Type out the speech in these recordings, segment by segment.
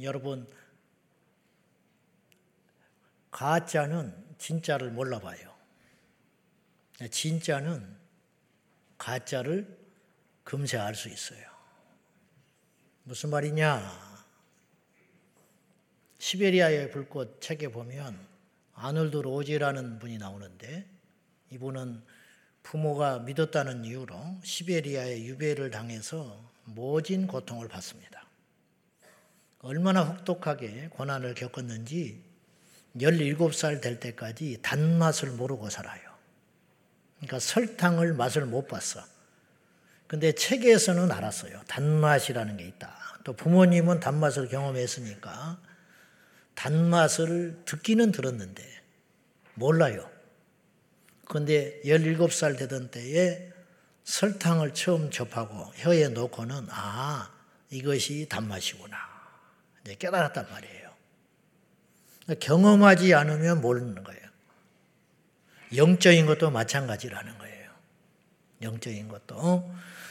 여러분, 가짜는 진짜를 몰라봐요. 진짜는 가짜를 금세 알 수 있어요. 무슨 말이냐? 시베리아의 불꽃 책에 보면 아놀드 로지라는 분이 나오는데 이분은 부모가 믿었다는 이유로 시베리아의 유배를 당해서 모진 고통을 받습니다. 얼마나 혹독하게 고난을 겪었는지 17살 될 때까지 단맛을 모르고 살아요. 그러니까 설탕을 맛을 못 봤어. 근데 책에서는 알았어요. 단맛이라는 게 있다. 또 부모님은 단맛을 경험했으니까 단맛을 듣기는 들었는데 몰라요. 그런데 17살 되던 때에 설탕을 처음 접하고 혀에 놓고는 아, 이것이 단맛이구나. 이제 깨달았단 말이에요. 경험하지 않으면 모르는 거예요. 영적인 것도 마찬가지라는 거예요. 영적인 것도.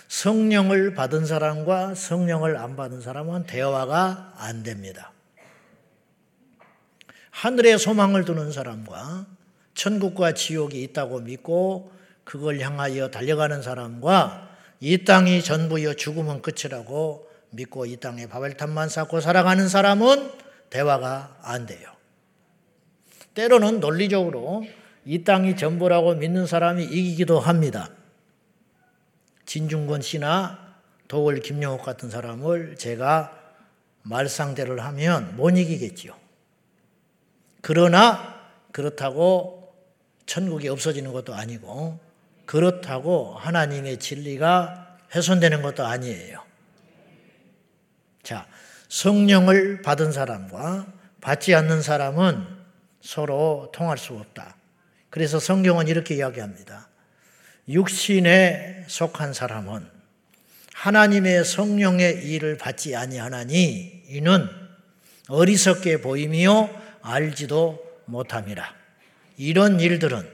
성령을 받은 사람과 성령을 안 받은 사람은 대화가 안 됩니다. 하늘에 소망을 두는 사람과 천국과 지옥이 있다고 믿고 그걸 향하여 달려가는 사람과 이 땅이 전부여 죽으면 끝이라고 믿고 이 땅에 바벨탑만 쌓고 살아가는 사람은 대화가 안 돼요. 때로는 논리적으로 이 땅이 전부라고 믿는 사람이 이기기도 합니다. 진중권 씨나 도월 김영옥 같은 사람을 제가 말상대를 하면 못 이기겠지요. 그러나 그렇다고 천국이 없어지는 것도 아니고 그렇다고 하나님의 진리가 훼손되는 것도 아니에요. 자, 성령을 받은 사람과 받지 않는 사람은 서로 통할 수 없다. 그래서 성경은 이렇게 이야기합니다. 육신에 속한 사람은 하나님의 성령의 일을 받지 아니하나니 이는 어리석게 보이며 알지도 못함이라. 이런 일들은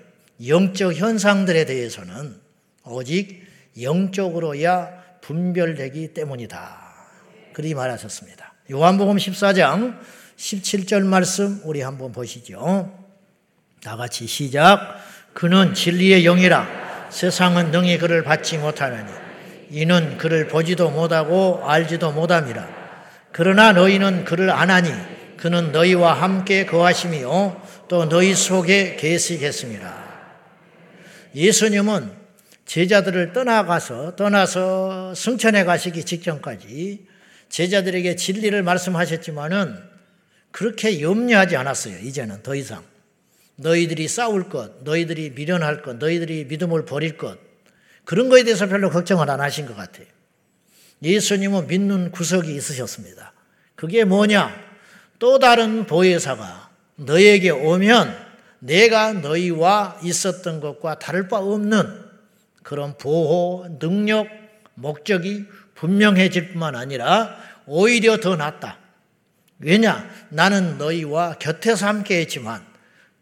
영적 현상들에 대해서는 오직 영적으로야 분별되기 때문이다. 그리 말하셨습니다. 요한복음 14장 17절 말씀 우리 한번 보시죠. 다 같이 시작. 그는 진리의 영이라 세상은 능히 그를 받지 못하느니 이는 그를 보지도 못하고 알지도 못함이라. 그러나 너희는 그를 아나니 그는 너희와 함께 거하심이요 또 너희 속에 계시겠습니다. 예수님은 제자들을 떠나가서 떠나서 승천에 가시기 직전까지 제자들에게 진리를 말씀하셨지만은 그렇게 염려하지 않았어요. 이제는 더 이상 너희들이 싸울 것, 너희들이 미련할 것, 너희들이 믿음을 버릴 것 그런 거에 대해서 별로 걱정을 안 하신 것 같아요. 예수님은 믿는 구석이 있으셨습니다. 그게 뭐냐? 또 다른 보혜사가 너에게 오면 내가 너희와 있었던 것과 다를 바 없는 그런 보호, 능력, 목적이 분명해질 뿐만 아니라 오히려 더 낫다. 왜냐? 나는 너희와 곁에서 함께 했지만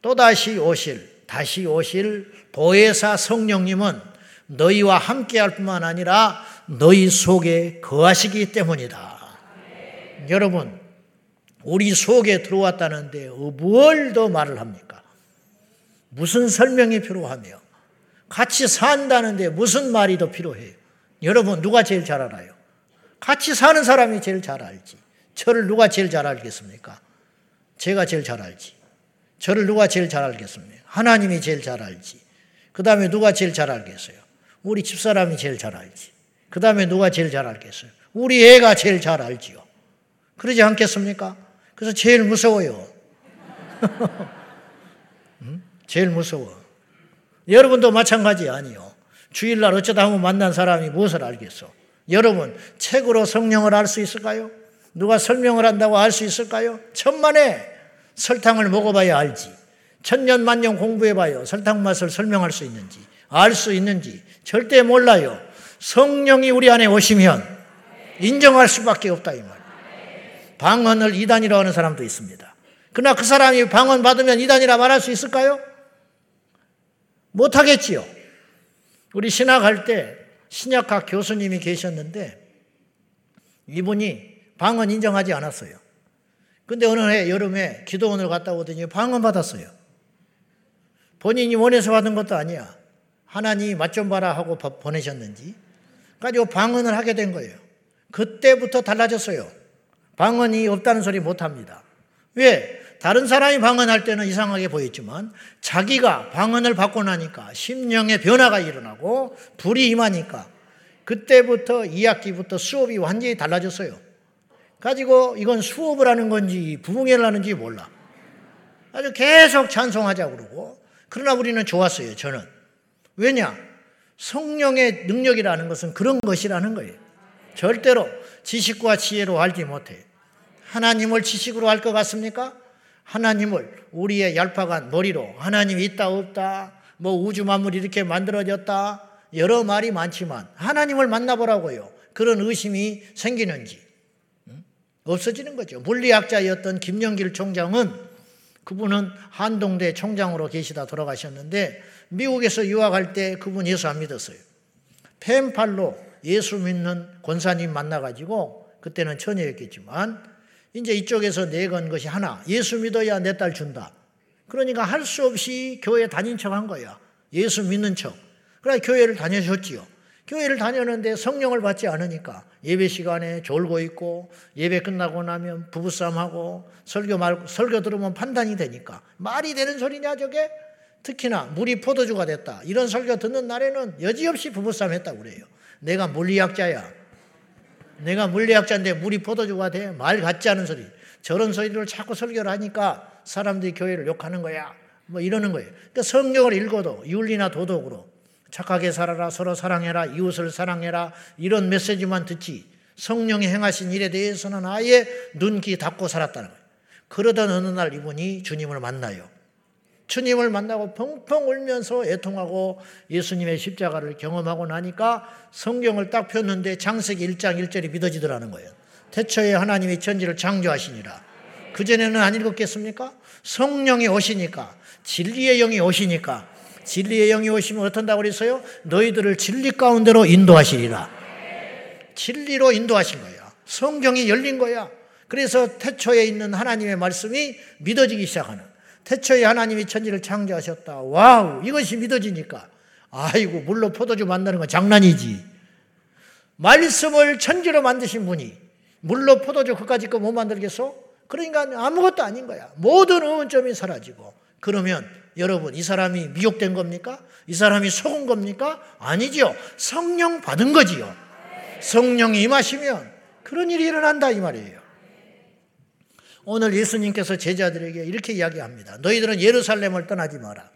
또다시 오실, 다시 오실 보혜사 성령님은 너희와 함께 할 뿐만 아니라 너희 속에 거하시기 때문이다. 여러분, 우리 속에 들어왔다는데 뭘 더 말을 합니까? 무슨 설명이 필요하며 같이 산다는데 무슨 말이 더 필요해요? 여러분 누가 제일 잘 알아요? 같이 사는 사람이 제일 잘 알지. 저를 누가 제일 잘 알겠습니까? 제가 제일 잘 알지. 저를 누가 제일 잘 알겠습니까? 하나님이 제일 잘 알지. 그 다음에 누가 제일 잘 알겠어요? 우리 집사람이 제일 잘 알지. 그 다음에 누가 제일 잘 알겠어요? 우리 애가 제일 잘 알지요. 그러지 않겠습니까? 그래서 제일 무서워요. 제일 무서워. 여러분도 마찬가지 아니요. 주일날 어쩌다 한번 만난 사람이 무엇을 알겠어? 여러분, 책으로 성령을 알 수 있을까요? 누가 설명을 한다고 알 수 있을까요? 천만에 설탕을 먹어봐야 알지. 천년 만년 공부해봐요. 설탕 맛을 설명할 수 있는지, 알 수 있는지 절대 몰라요. 성령이 우리 안에 오시면 인정할 수밖에 없다 이 말. 방언을 이단이라고 하는 사람도 있습니다. 그러나 그 사람이 방언 받으면 이단이라 말할 수 있을까요? 못하겠지요. 우리 신학할 때 신약학 교수님이 계셨는데 이분이 방언 인정하지 않았어요. 근데 어느 해 여름에 기도원을 갔다 오더니 방언 받았어요. 본인이 원해서 받은 것도 아니야. 하나님이 맛좀 봐라 하고 보내셨는지. 가지고 방언을 하게 된 거예요. 그때부터 달라졌어요. 방언이 없다는 소리 못 합니다. 왜? 다른 사람이 방언할 때는 이상하게 보였지만 자기가 방언을 받고 나니까 심령의 변화가 일어나고 불이 임하니까 그때부터 2학기부터 수업이 완전히 달라졌어요. 가지고 이건 수업을 하는 건지 부흥회를 하는지 몰라. 아주 계속 찬송하자 그러고 그러나 우리는 좋았어요. 저는. 왜냐? 성령의 능력이라는 것은 그런 것이라는 거예요. 절대로 지식과 지혜로 알지 못해. 하나님을 지식으로 알 것 같습니까? 하나님을 우리의 얄팍한 머리로 하나님이 있다 없다 뭐 우주 만물이 이렇게 만들어졌다 여러 말이 많지만 하나님을 만나보라고요. 그런 의심이 생기는지 없어지는 거죠. 물리학자였던 김영길 총장은 그분은 한동대 총장으로 계시다 돌아가셨는데 미국에서 유학할 때 그분 예수 안 믿었어요. 펜팔로 예수 믿는 권사님 만나가지고 그때는 처녀였겠지만 이제 이쪽에서 내건 것이 하나. 예수 믿어야 내 딸 준다. 그러니까 할 수 없이 교회 다닌 척 한 거야. 예수 믿는 척. 그래 교회를 다녀셨지요. 교회를 다녔는데 성령을 받지 않으니까 예배 시간에 졸고 있고 예배 끝나고 나면 부부싸움하고 설교 말 설교 들으면 판단이 되니까 말이 되는 소리냐 저게 특히나 물이 포도주가 됐다 이런 설교 듣는 날에는 여지없이 부부싸움 했다고 그래요 내가 물리학자야 내가 물리학자인데 물이 포도주가 돼? 말 같지 않은 소리. 저런 소리를 자꾸 설교를 하니까 사람들이 교회를 욕하는 거야. 뭐 이러는 거예요. 그러니까 성경을 읽어도 윤리나 도덕으로 착하게 살아라, 서로 사랑해라, 이웃을 사랑해라 이런 메시지만 듣지 성령이 행하신 일에 대해서는 아예 눈기 닫고 살았다는 거예요. 그러던 어느 날 이분이 주님을 만나요. 주님을 만나고 펑펑 울면서 애통하고 예수님의 십자가를 경험하고 나니까 성경을 딱 폈는데 장세기 1장 1절이 믿어지더라는 거예요. 태초에 하나님이 천지를 창조하시니라. 그전에는 안 읽었겠습니까? 성령이 오시니까, 진리의 영이 오시니까, 진리의 영이 오시면 어쩐다고 그랬어요? 너희들을 진리 가운데로 인도하시리라. 진리로 인도하신 거야. 성경이 열린 거야. 그래서 태초에 있는 하나님의 말씀이 믿어지기 시작하는. 태초에 하나님이 천지를 창조하셨다. wow, 이것이 믿어지니까. 아이고, 물로 포도주 만드는 건 장난이지. 말씀을 천지로 만드신 분이 물로 포도주 그까짓 거못 만들겠어? 그러니까 아무것도 아닌 거야. 모든 의문점이 사라지고. 그러면 여러분, 이 사람이 미혹된 겁니까? 이 사람이 속은 겁니까? 아니죠. 성령 받은 거지요. 성령이 임하시면 그런 일이 일어난다 이 말이에요. 오늘 예수님께서 제자들에게 이렇게 이야기합니다. 너희들은 예루살렘을 떠나지 마라.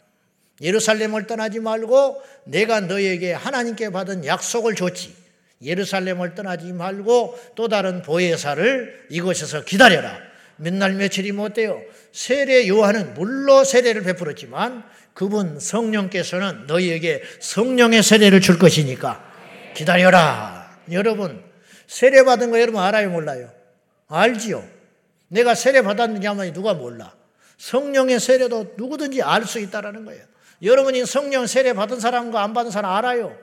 예루살렘을 떠나지 말고 내가 너희에게 하나님께 받은 약속을 줬지. 예루살렘을 떠나지 말고 또 다른 보혜사를 이곳에서 기다려라. 몇날 며칠이 못 돼요. 세례 요한은 물로 세례를 베풀었지만 그분 성령께서는 너희에게 성령의 세례를 줄 것이니까 기다려라. 여러분, 세례 받은 거 여러분 알아요, 몰라요? 알지요? 내가 세례 받았느냐 하면 누가 몰라. 성령의 세례도 누구든지 알 수 있다라는 거예요. 여러분이 성령 세례 받은 사람과 안 받은 사람 알아요.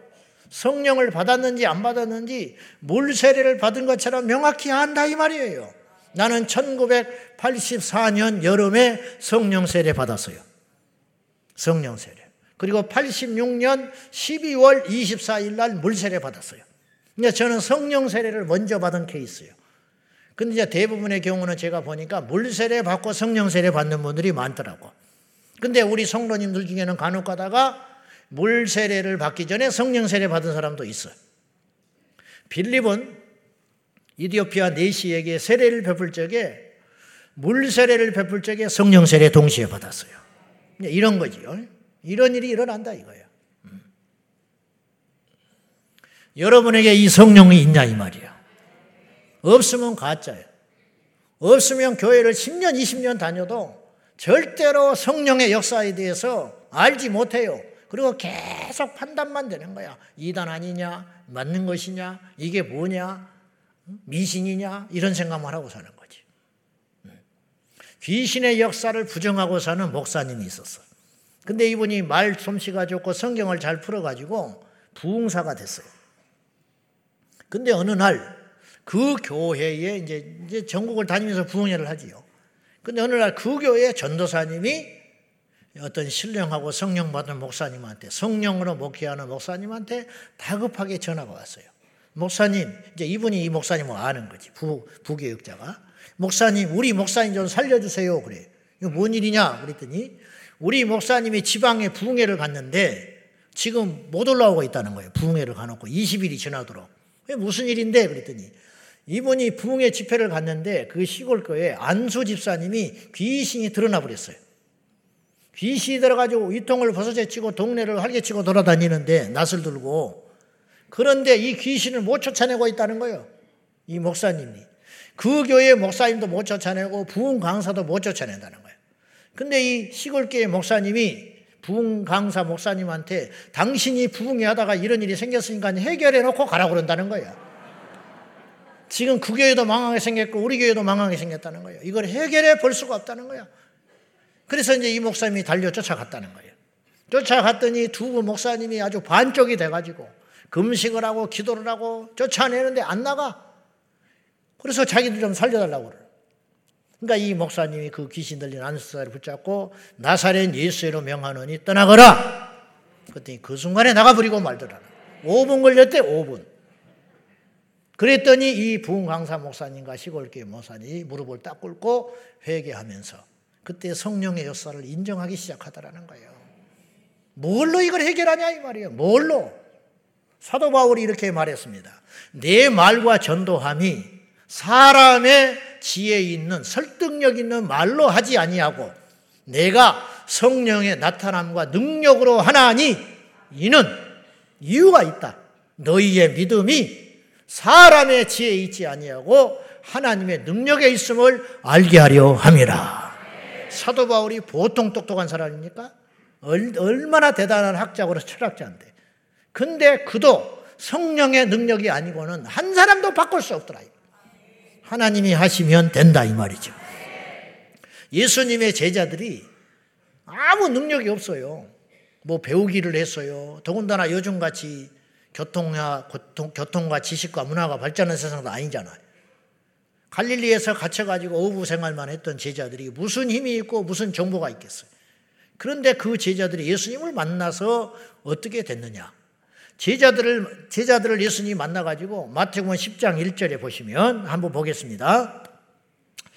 성령을 받았는지 안 받았는지 물 세례를 받은 것처럼 명확히 안다 이 말이에요. 나는 1984년 여름에 성령 세례 받았어요. 성령 세례. 그리고 86년 12월 24일 날 물 세례 받았어요. 그러니까 저는 성령 세례를 먼저 받은 케이스예요. 근데 이제 대부분의 경우는 제가 보니까 물세례 받고 성령세례 받는 분들이 많더라고. 근데 우리 성도님들 중에는 간혹 가다가 물세례를 받기 전에 성령세례 받은 사람도 있어요. 빌립은 이디오피아 네시에게 세례를 베풀 적에 물세례를 베풀 적에 성령세례 동시에 받았어요. 이런 거지요. 이런 일이 일어난다 이거예요. 음. 여러분에게 이 성령이 있냐 이 말이야. 없으면 가짜예요. 없으면 교회를 10년, 20년 다녀도 절대로 성령의 역사에 대해서 알지 못해요. 그리고 계속 판단만 되는 거야. 이단 아니냐? 맞는 것이냐? 이게 뭐냐? 미신이냐? 이런 생각만 하고 사는 거지. 귀신의 역사를 부정하고 사는 목사님이 있었어. 근데 이분이 말 솜씨가 좋고 성경을 잘 풀어가지고 부흥사가 됐어요. 근데 어느 날 그 교회에 이제, 이제 전국을 다니면서 부흥회를 하지요. 근데 어느 날 그 교회 전도사님이 어떤 신령하고 성령 받은 목사님한테 성령으로 목회하는 목사님한테 다급하게 전화가 왔어요. 목사님, 이제 이분이 이 목사님을 아는 거지. 부, 부교육자가. 목사님, 우리 목사님 좀 살려주세요. 그래. 이거 뭔 일이냐? 그랬더니 우리 목사님이 지방에 부흥회를 갔는데 지금 못 올라오고 있다는 거예요. 부흥회를 가놓고 20일이 지나도록. 무슨 일인데? 그랬더니 이분이 부흥회 집회를 갔는데 그 시골 교회 안수 집사님이 귀신이 드러나 버렸어요. 귀신이 들어가지고 위통을 벗어제치고 동네를 활개치고 돌아다니는데 낯을 들고 그런데 이 귀신을 못 쫓아내고 있다는 거예요. 이 목사님이. 그 교회 목사님도 못 쫓아내고 부흥 강사도 못 쫓아낸다는 거예요. 근데 이 시골교회 목사님이 부흥 강사 목사님한테 당신이 부흥회 하다가 이런 일이 생겼으니까 해결해 놓고 가라고 그런다는 거예요. 지금 그 교회도 망하게 생겼고 우리 교회도 망하게 생겼다는 거예요. 이걸 해결해 볼 수가 없다는 거예요. 그래서 이제 이 목사님이 달려 쫓아갔다는 거예요. 쫓아갔더니 두 목사님이 아주 반쪽이 돼가지고 금식을 하고 기도를 하고 쫓아내는데 안 나가. 그래서 자기들 좀 살려달라고 그래. 그러니까 이 목사님이 그 귀신 들린 안수사를 붙잡고 나사렛 예수로 명하노니 떠나거라. 그랬더니 그 순간에 나가버리고 말더라. 5분 걸렸대, 5분. 그랬더니 이 부흥강사 목사님과 시골교회 목사님이 무릎을 딱 꿇고 회개하면서 그때 성령의 역사를 인정하기 시작하더라는 거예요. 뭘로 이걸 해결하냐 이 말이에요. 뭘로? 사도 바울이 이렇게 말했습니다. 내 말과 전도함이 사람의 지혜 있는 설득력 있는 말로 하지 아니하고 내가 성령의 나타남과 능력으로 하나니 이는 이유가 있다. 너희의 믿음이 사람의 지혜에 있지 아니하고 하나님의 능력에 있음을 알게 하려 함이라. 사도 바울이 보통 똑똑한 사람입니까? 얼마나 대단한 학자고 철학자인데. 근데 그도 성령의 능력이 아니고는 한 사람도 바꿀 수 없더라. 하나님이 하시면 된다 이 말이죠. 예수님의 제자들이 아무 능력이 없어요. 뭐 배우기를 했어요. 더군다나 요즘같이 교통과, 교통과 지식과 문화가 발전한 세상도 아니잖아요. 갈릴리에서 갇혀가지고 어부 생활만 했던 제자들이 무슨 힘이 있고 무슨 정보가 있겠어요. 그런데 그 제자들이 예수님을 만나서 어떻게 됐느냐. 제자들을, 제자들을 예수님이 만나가지고 마태복음 10장 1절에 보시면 한번 보겠습니다.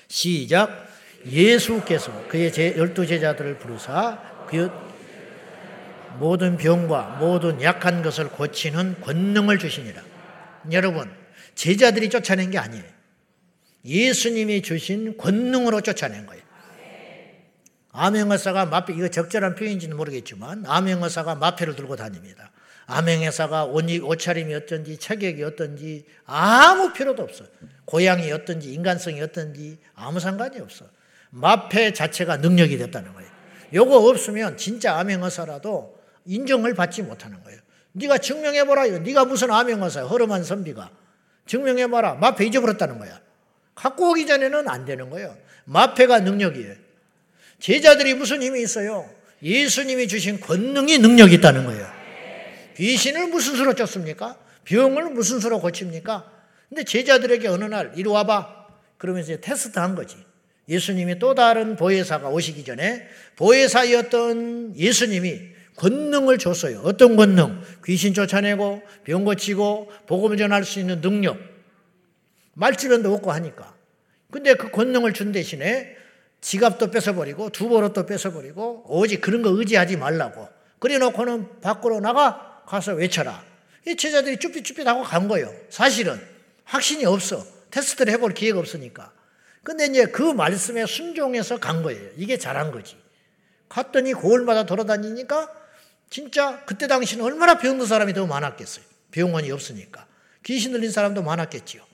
시작. 예수께서 그의 제, 열두 제자들을 부르사 그 모든 병과 모든 약한 것을 고치는 권능을 주시니라. 여러분, 제자들이 쫓아낸 게 아니에요. 예수님이 주신 권능으로 쫓아낸 거예요. 암행어사가 마페, 이거 적절한 표현인지는 모르겠지만, 암행어사가 마페를 들고 다닙니다. 암행어사가 옷차림이 어떤지, 체격이 어떤지, 아무 필요도 없어. 고향이 어떤지, 인간성이 어떤지, 아무 상관이 없어. 마페 자체가 능력이 됐다는 거예요. 요거 없으면 진짜 암행어사라도 인정을 받지 못하는 거예요. 네가 증명해보라. 네가 무슨 암행어사야. 허름한 선비가. 증명해봐라. 마페 잊어버렸다는 거야. 갖고 오기 전에는 안 되는 거예요. 마페가 능력이에요. 제자들이 무슨 힘이 있어요? 예수님이 주신 권능이 능력이 있다는 거예요. 귀신을 무슨 수로 쫓습니까? 병을 무슨 수로 고칩니까? 근데 제자들에게 어느 날 이리 와봐. 그러면서 테스트 한 거지. 예수님이 또 다른 보혜사가 오시기 전에 보혜사였던 예수님이 권능을 줬어요. 어떤 권능? 귀신 쫓아내고 병 고치고 복음을 전할 수 있는 능력. 말주변도 없고 하니까. 근데 그 권능을 준 대신에 지갑도 뺏어버리고 두보로도 뺏어버리고 오직 그런 거 의지하지 말라고. 그래 놓고는 밖으로 나가 가서 외쳐라. 이 제자들이 쭈삣쭈삣하고 간 거예요. 사실은 확신이 없어. 테스트를 해볼 기회가 없으니까. 근데 이제 그 말씀에 순종해서 간 거예요. 이게 잘한 거지. 갔더니 고을마다 돌아다니니까 진짜 그때 당시는 얼마나 병든 사람이 더 많았겠어요. 병원이 없으니까. 귀신 들린 사람도 많았겠지요.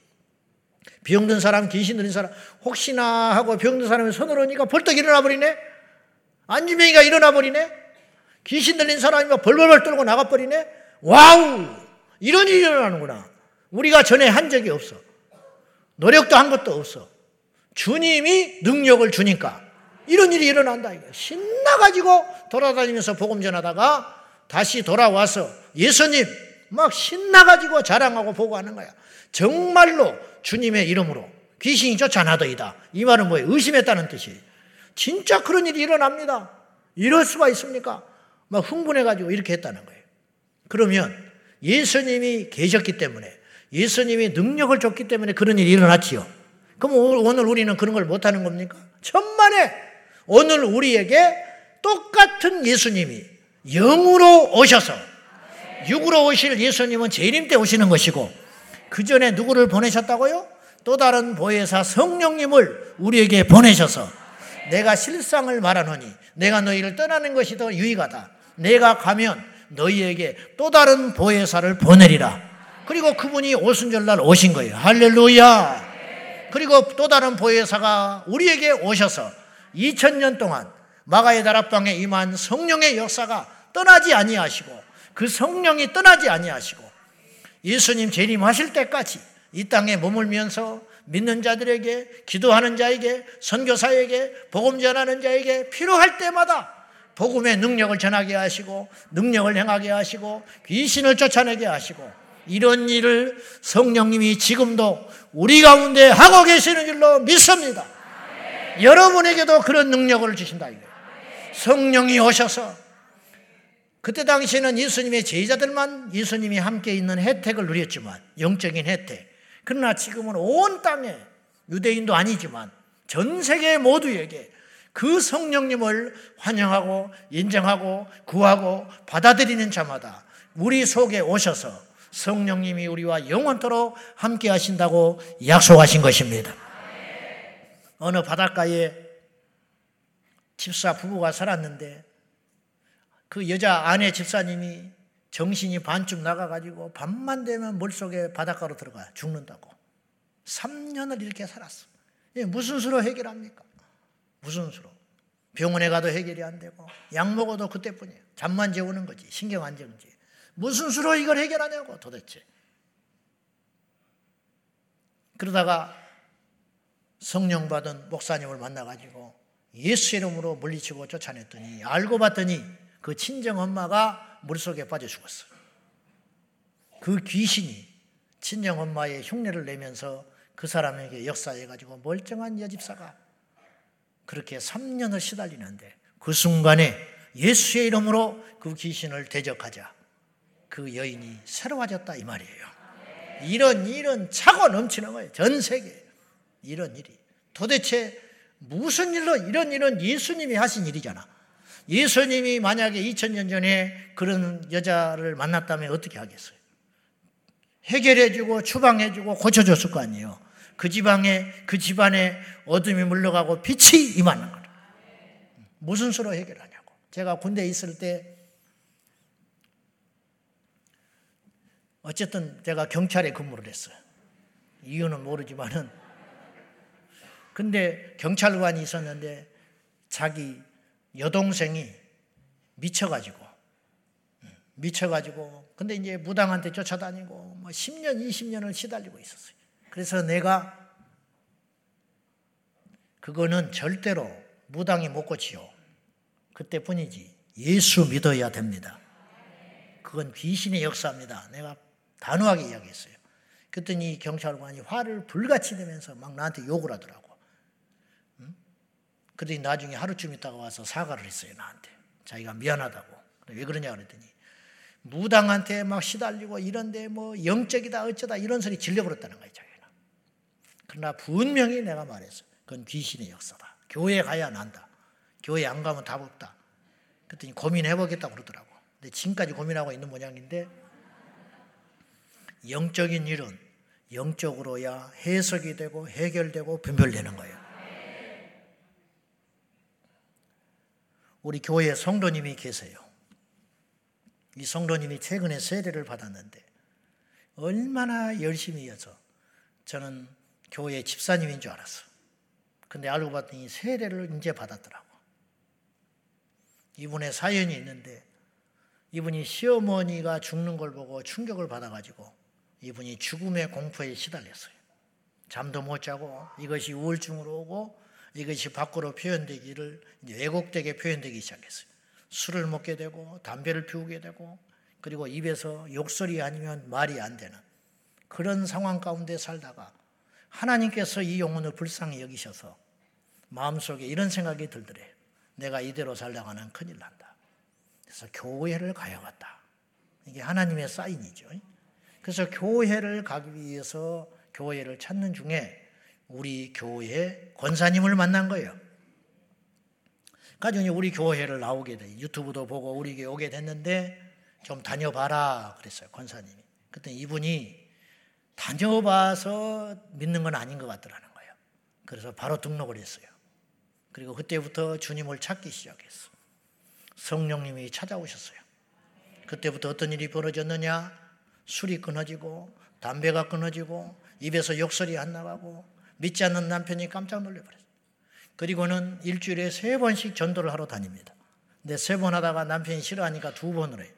병든 사람, 귀신 들린 사람, 혹시나 하고 병든 사람이 손을 얹으니까 벌떡 일어나 버리네? 앉은뱅이가 일어나 버리네? 귀신 들린 사람이 벌벌벌 떨고 나가 버리네? Wow! 이런 일이 일어나는구나. 우리가 전에 한 적이 없어. 노력도 한 것도 없어. 주님이 능력을 주니까 이런 일이 일어난다. 신나가지고 돌아다니면서 복음 전하다가 다시 돌아와서 예수님 막 신나가지고 자랑하고 보고하는 거야. 정말로 주님의 이름으로 귀신이 쫓아나더이다. 이 말은 뭐예요? 의심했다는 뜻이에요. 진짜 그런 일이 일어납니다. 이럴 수가 있습니까? 막 흥분해가지고 이렇게 했다는 거예요. 그러면 예수님이 계셨기 때문에 예수님이 능력을 줬기 때문에 그런 일이 일어났지요. 그럼 오늘 우리는 그런 걸 못하는 겁니까? 천만에 오늘 우리에게 똑같은 예수님이 영으로 오셔서 육으로 오실 예수님은 재림 때 오시는 것이고 그 전에 누구를 보내셨다고요? 또 다른 보혜사 성령님을 우리에게 보내셔서 내가 실상을 말하노니 내가 너희를 떠나는 것이 더 유익하다. 내가 가면 너희에게 또 다른 보혜사를 보내리라. 그리고 그분이 오순절날 오신 거예요. 할렐루야. 그리고 또 다른 보혜사가 우리에게 오셔서 2000년 동안 마가의 다락방에 임한 성령의 역사가 떠나지 아니하시고 그 성령이 떠나지 아니하시고 예수님 재림하실 때까지 이 땅에 머물면서 믿는 자들에게 기도하는 자에게 선교사에게 복음 전하는 자에게 필요할 때마다 복음의 능력을 전하게 하시고 능력을 행하게 하시고 귀신을 쫓아내게 하시고 이런 일을 성령님이 지금도 우리 가운데 하고 계시는 줄로 믿습니다. 여러분에게도 그런 능력을 주신다 이거예요. 성령이 오셔서 그때 당시에는 예수님의 제자들만 예수님이 함께 있는 혜택을 누렸지만 영적인 혜택. 그러나 지금은 온 땅에 유대인도 아니지만 전 세계 모두에게 그 성령님을 환영하고 인정하고 구하고 받아들이는 자마다 우리 속에 오셔서 성령님이 우리와 영원토록 함께 하신다고 약속하신 것입니다. 어느 바닷가에 집사 부부가 살았는데 그 여자 아내 집사님이 정신이 반쯤 나가가지고 밤만 되면 물속에 바닷가로 들어가 죽는다고. 3년을 이렇게 살았어. 무슨 수로 해결합니까? 무슨 수로? 병원에 가도 해결이 안 되고, 약 먹어도 그때뿐이에요. 잠만 재우는 거지. 신경 안정지. 무슨 수로 이걸 해결하냐고 도대체. 그러다가 성령 받은 목사님을 만나가지고 예수 이름으로 물리치고 쫓아냈더니 알고 봤더니 그 친정 엄마가 물속에 빠져 죽었어요. 그 귀신이 친정 엄마의 흉내를 내면서 그 사람에게 역사해가지고 멀쩡한 여집사가 그렇게 3년을 시달리는데 그 순간에 예수의 이름으로 그 귀신을 대적하자 그 여인이 새로워졌다 이 말이에요. 이런 일은 차고 넘치는 거예요. 전 세계 이런 일이 도대체 무슨 일로 이런 일은 예수님이 하신 일이잖아. 예수님이 만약에 2000년 전에 그런 여자를 만났다면 어떻게 하겠어요? 해결해주고 추방해주고 고쳐줬을 거 아니에요. 그 지방에, 그 집안에 어둠이 물러가고 빛이 임하는 거라. 무슨 수로 해결하냐고. 제가 군대에 있을 때 어쨌든 제가 경찰에 근무를 했어요. 이유는 모르지만은. 근데 경찰관이 있었는데 자기 여동생이 미쳐가지고, 미쳐가지고, 근데 이제 무당한테 쫓아다니고, 뭐 10년, 20년을 시달리고 있었어요. 그래서 내가 그거는 절대로 무당이 못 고치요. 그때뿐이지. 예수 믿어야 됩니다. 그건 귀신의 역사입니다. 내가 단호하게 이야기했어요. 그랬더니 경찰관이 화를 불같이 내면서 막 나한테 욕을 하더라고. 그랬더니 나중에 하루쯤 있다가 와서 사과를 했어요, 나한테. 자기가 미안하다고. 왜 그러냐 그랬더니 무당한테 막 시달리고 이런데 뭐 영적이다 어쩌다 이런 소리 질려버렸다는 거예요, 자기는. 그러나 분명히 내가 말했어. 그건 귀신의 역사다. 교회 가야 난다. 교회 안 가면 답 없다. 그랬더니 고민해보겠다고 그러더라고. 근데 지금까지 고민하고 있는 모양인데 영적인 일은 영적으로야 해석이 되고 해결되고 분별되는 거예요. 우리 교회 성도님이 계세요. 이 성도님이 최근에 세례를 받았는데 얼마나 열심히 해서 저는 교회 집사님인 줄 알았어. 근데 알고 봤더니 세례를 이제 받았더라고. 이분의 사연이 있는데 이분이 시어머니가 죽는 걸 보고 충격을 받아가지고 이분이 죽음의 공포에 시달렸어요. 잠도 못 자고 이것이 우울증으로 오고 이것이 밖으로 표현되기를 왜곡되게 표현되기 시작했어요. 술을 먹게 되고 담배를 피우게 되고 그리고 입에서 욕설이 아니면 말이 안 되는 그런 상황 가운데 살다가 하나님께서 이 영혼을 불쌍히 여기셔서 마음속에 이런 생각이 들더래. 내가 이대로 살다가는 큰일 난다. 그래서 교회를 가야겠다. 이게 하나님의 사인이죠. 그래서 교회를 가기 위해서 교회를 찾는 중에 우리 교회 권사님을 만난 거예요. 가정이 우리 교회를 나오게 돼. 유튜브도 보고 우리 교회 오게 됐는데 좀 다녀봐라 그랬어요. 권사님이. 그때 이분이 다녀봐서 믿는 건 아닌 것 같더라는 거예요. 그래서 바로 등록을 했어요. 그리고 그때부터 주님을 찾기 시작했어. 성령님이 찾아오셨어요. 그때부터 어떤 일이 벌어졌느냐? 술이 끊어지고 담배가 끊어지고 입에서 욕설이 안 나가고 믿지 않는 남편이 깜짝 놀래버렸어요. 그리고는 일주일에 세 번씩 전도를 하러 다닙니다. 근데 세 번 하다가 남편이 싫어하니까 두 번을 해요.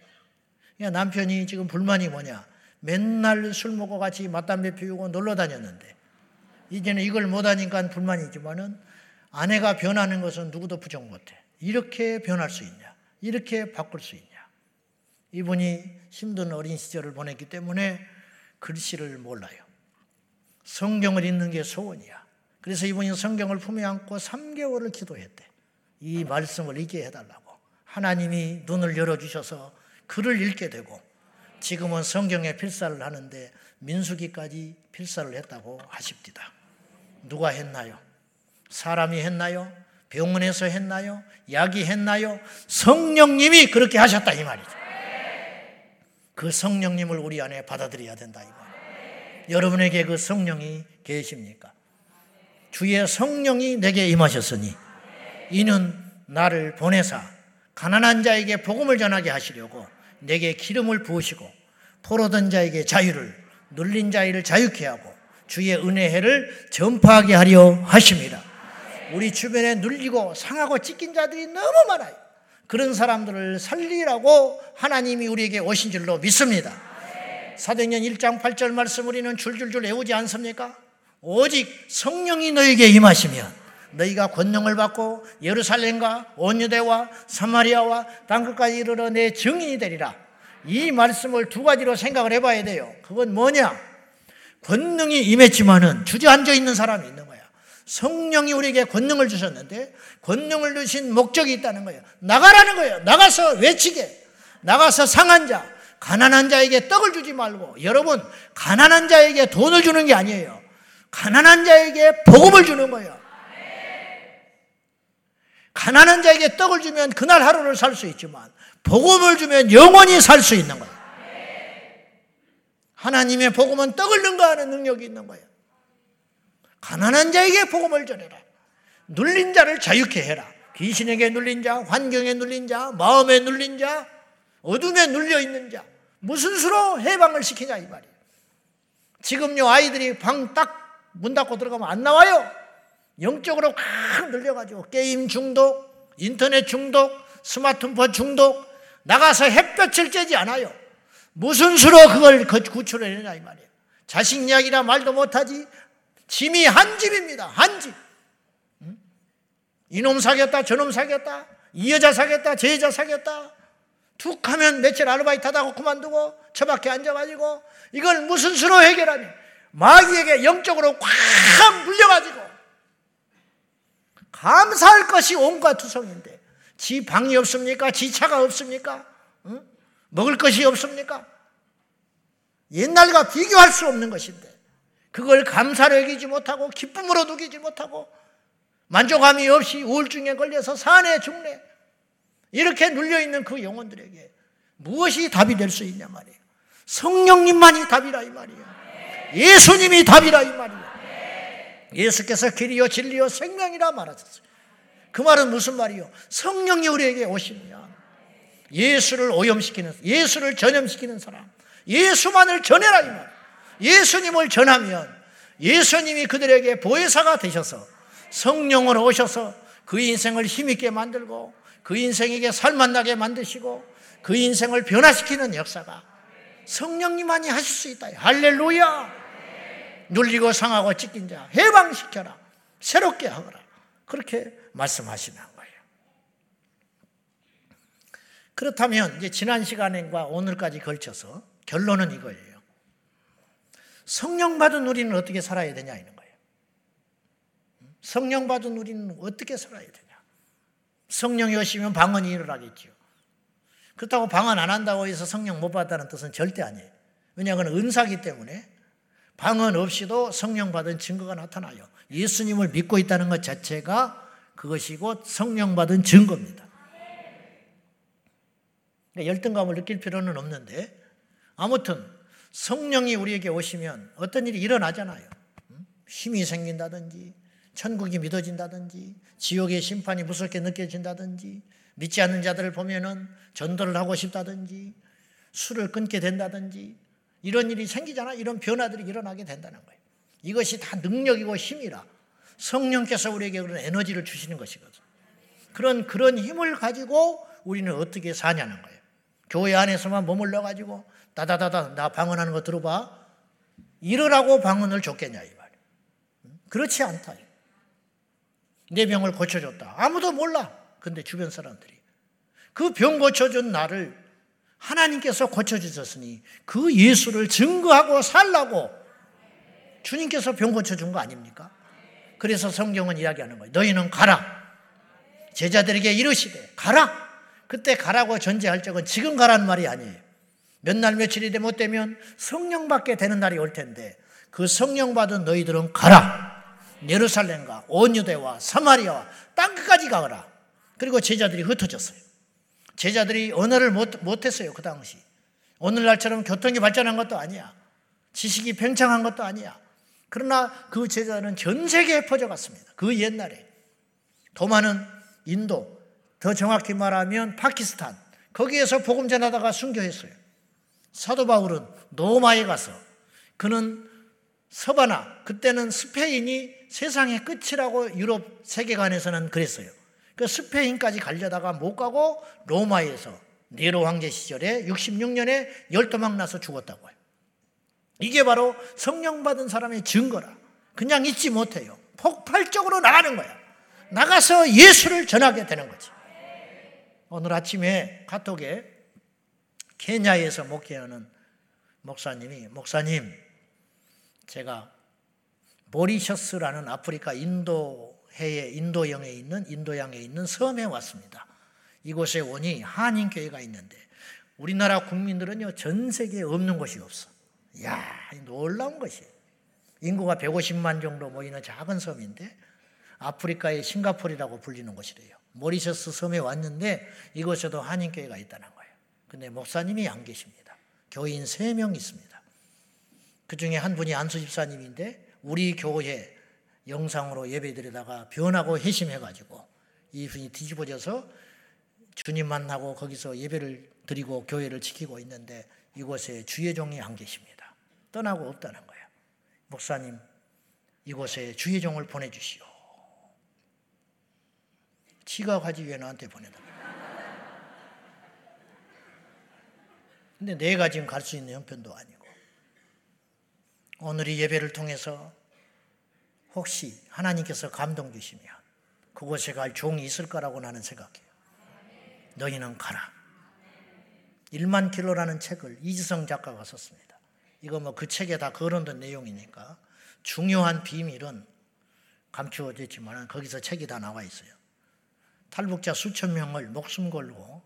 그러니까 남편이 지금 불만이 뭐냐? 맨날 술 먹고 같이 맞담배 피우고 놀러 다녔는데 이제는 이걸 못하니까 불만이지만은 아내가 변하는 것은 누구도 부정 못해. 이렇게 변할 수 있냐? 이렇게 바꿀 수 있냐? 이분이 힘든 어린 시절을 보냈기 때문에 글씨를 몰라요. 성경을 읽는 게 소원이야. 그래서 이분이 성경을 품에 안고 3개월을 기도했대. 이 말씀을 읽게 해달라고. 하나님이 눈을 열어주셔서 글을 읽게 되고 지금은 성경에 필사를 하는데 민수기까지 필사를 했다고 하십니다. 누가 했나요? 사람이 했나요? 병원에서 했나요? 약이 했나요? 성령님이 그렇게 하셨다 이 말이죠. 그 성령님을 우리 안에 받아들여야 된다 이 말. 여러분에게 그 성령이 계십니까? 주의 성령이 내게 임하셨으니 이는 나를 보내사 가난한 자에게 복음을 전하게 하시려고 내게 기름을 부으시고 포로던 자에게 자유를 눌린 자를 자유케 하고 주의 은혜를 전파하게 하려 하십니다. 우리 주변에 눌리고 상하고 찢긴 자들이 너무 많아요. 그런 사람들을 살리라고 하나님이 우리에게 오신 줄로 믿습니다. 사도행전 1장 8절 말씀 우리는 줄줄줄 외우지 않습니까? 오직 성령이 너에게 임하시면 너희가 권능을 받고 예루살렘과 온 유대와 사마리아와 땅 끝까지 이르러 내 증인이 되리라. 이 말씀을 두 가지로 생각을 해봐야 돼요. 그건 뭐냐? 권능이 임했지만은 주저앉아 있는 사람이 있는 거야. 성령이 우리에게 권능을 주셨는데 권능을 주신 목적이 있다는 거예요. 나가라는 거예요. 나가서 외치게. 나가서 상한 자, 가난한 자에게 떡을 주지 말고 여러분 가난한 자에게 돈을 주는 게 아니에요. 가난한 자에게 복음을 주는 거예요. 가난한 자에게 떡을 주면 그날 하루를 살 수 있지만 복음을 주면 영원히 살 수 있는 거예요. 하나님의 복음은 떡을 능가하는 능력이 있는 거예요. 가난한 자에게 복음을 전해라. 눌린 자를 자유케 해라. 귀신에게 눌린 자, 환경에 눌린 자, 마음에 눌린 자, 어둠에 눌려 있는 자. 무슨 수로 해방을 시키냐 이 말이에요. 지금요 아이들이 방 딱 문 닫고 들어가면 안 나와요. 영적으로 확 늘려가지고 게임 중독, 인터넷 중독, 스마트폰 중독 나가서 햇볕을 쬐지 않아요. 무슨 수로 그걸 구출해내냐 이 말이에요. 자식 이야기라 말도 못하지. 짐이 한 집입니다. 한 집. 이놈 사귀었다, 저놈 사귀었다, 이 여자 사귀었다, 저 여자 사귀었다. 툭 하면 며칠 아르바이트 하다가 그만두고 저밖에 앉아가지고 이걸 무슨 수로 해결하니? 마귀에게 영적으로 꽉 물려가지고 감사할 것이 온갖 투성인데 지 방이 없습니까? 지 차가 없습니까? 응? 먹을 것이 없습니까? 옛날과 비교할 수 없는 것인데 그걸 감사로 여기지 못하고 기쁨으로 누기지 못하고 만족함이 없이 우울증에 걸려서 산에 죽네. 이렇게 눌려있는 그 영혼들에게 무엇이 답이 될 수 있냐 말이에요. 성령님만이 답이라 이 말이에요. 예수님이 답이라 이 말이에요. 예수께서 길이요 진리요 생명이라 말하셨어요. 그 말은 무슨 말이요? 성령이 우리에게 오시면 예수를 오염시키는 예수를 전염시키는 사람 예수만을 전해라 이 말. 예수님을 전하면 예수님이 그들에게 보혜사가 되셔서 성령으로 오셔서 그 인생을 힘있게 만들고 그 인생에게 살만나게 만드시고 그 인생을 변화시키는 역사가 성령님만이 하실 수 있다. 할렐루야! 눌리고 상하고 찢긴 자 해방시켜라. 새롭게 하거라. 그렇게 말씀하시는 거예요. 그렇다면 이제 지난 시간과 오늘까지 걸쳐서 결론은 이거예요. 성령 받은 우리는 어떻게 살아야 되냐 이는 거예요. 성령 받은 우리는 어떻게 살아야 되냐? 성령이 오시면 방언이 일어나겠지요. 그렇다고 방언 안 한다고 해서 성령 못 받다는 뜻은 절대 아니에요. 왜냐하면 은사기 때문에 방언 없이도 성령 받은 증거가 나타나요. 예수님을 믿고 있다는 것 자체가 그것이 곧 성령 받은 증거입니다. 그러니까 열등감을 느낄 필요는 없는데 아무튼 성령이 우리에게 오시면 어떤 일이 일어나잖아요. 힘이 생긴다든지 천국이 믿어진다든지 지옥의 심판이 무섭게 느껴진다든지 믿지 않는 자들을 보면은 전도를 하고 싶다든지 술을 끊게 된다든지 이런 일이 생기잖아. 이런 변화들이 일어나게 된다는 거예요. 이것이 다 능력이고 힘이라 성령께서 우리에게 그런 에너지를 주시는 것이거든. 그런 그런 힘을 가지고 우리는 어떻게 사냐는 거예요. 교회 안에서만 머물러 가지고 다다다다 나 방언하는 거 들어봐. 이러라고 방언을 줬겠냐 이 말이야. 그렇지 않다. 내 병을 고쳐줬다. 아무도 몰라. 근데 주변 사람들이 그 병 고쳐준 나를 하나님께서 고쳐주셨으니 그 예수를 증거하고 살라고 주님께서 병 고쳐준 거 아닙니까? 그래서 성경은 이야기하는 거예요. 너희는 가라. 제자들에게 이르시되 가라. 그때 가라고 전제할 적은 지금 가라는 말이 아니에요. 몇 날 며칠이 못 되면 성령 받게 되는 날이 올 텐데 그 성령 받은 너희들은 가라. 예루살렘과 온 유대와 사마리아와 땅 끝까지 가거라. 그리고 제자들이 흩어졌어요. 제자들이 언어를 못, 못했어요, 그 당시. 오늘날처럼 교통이 발전한 것도 아니야. 지식이 팽창한 것도 아니야. 그러나 그 제자는 전 세계에 퍼져갔습니다. 그 옛날에. 도마는 인도, 더 정확히 말하면 파키스탄, 거기에서 복음 전하다가 순교했어요. 사도 바울은 노마에 가서 그는 서바나, 그때는 스페인이 세상의 끝이라고 유럽 세계관에서는 그랬어요. 그 스페인까지 가려다가 못 가고 로마에서 네로 황제 시절에 66년에 열도망 나서 죽었다고 해요. 이게 바로 성령 받은 사람의 증거라. 그냥 잊지 못해요. 폭발적으로 나가는 거야. 나가서 예수를 전하게 되는 거지. 오늘 아침에 카톡에 케냐에서 목회하는 목사님이 목사님 제가 모리셔스라는 아프리카 인도 해에 인도양에 있는 인도양에 있는 섬에 왔습니다. 이곳에 오니 한인 교회가 있는데 우리나라 국민들은요 전 세계에 없는 곳이 없어. 야 놀라운 것이 인구가 150만 정도 모이는 작은 섬인데 아프리카의 싱가폴이라고 불리는 곳이래요. 모리셔스 섬에 왔는데 이곳에도 한인 교회가 있다는 거예요. 근데 목사님이 안 계십니다. 교인 3명 있습니다. 그 중에 한 분이 안수 집사님인데 우리 교회 영상으로 예배드리다가 변하고 회심해가지고 이분이 뒤집어져서 주님 만나고 거기서 예배를 드리고 교회를 지키고 있는데 이곳에 주의 종이 안 계십니다. 떠나고 없다는 거예요. 목사님, 이곳에 주의 종을 보내주시오. 지가 가지 왜 나한테 보내다. 근데 내가 지금 갈 수 있는 형편도 아니고 오늘 이 예배를 통해서 혹시 하나님께서 감동 주시면 그곳에 갈 종이 있을 거라고 나는 생각해요. 너희는 가라. 1만 킬로라는 책을 이지성 작가가 썼습니다. 이거 뭐 그 책에 다 거론된 내용이니까 중요한 비밀은 감추어졌지만 거기서 책이 다 나와 있어요. 탈북자 수천 명을 목숨 걸고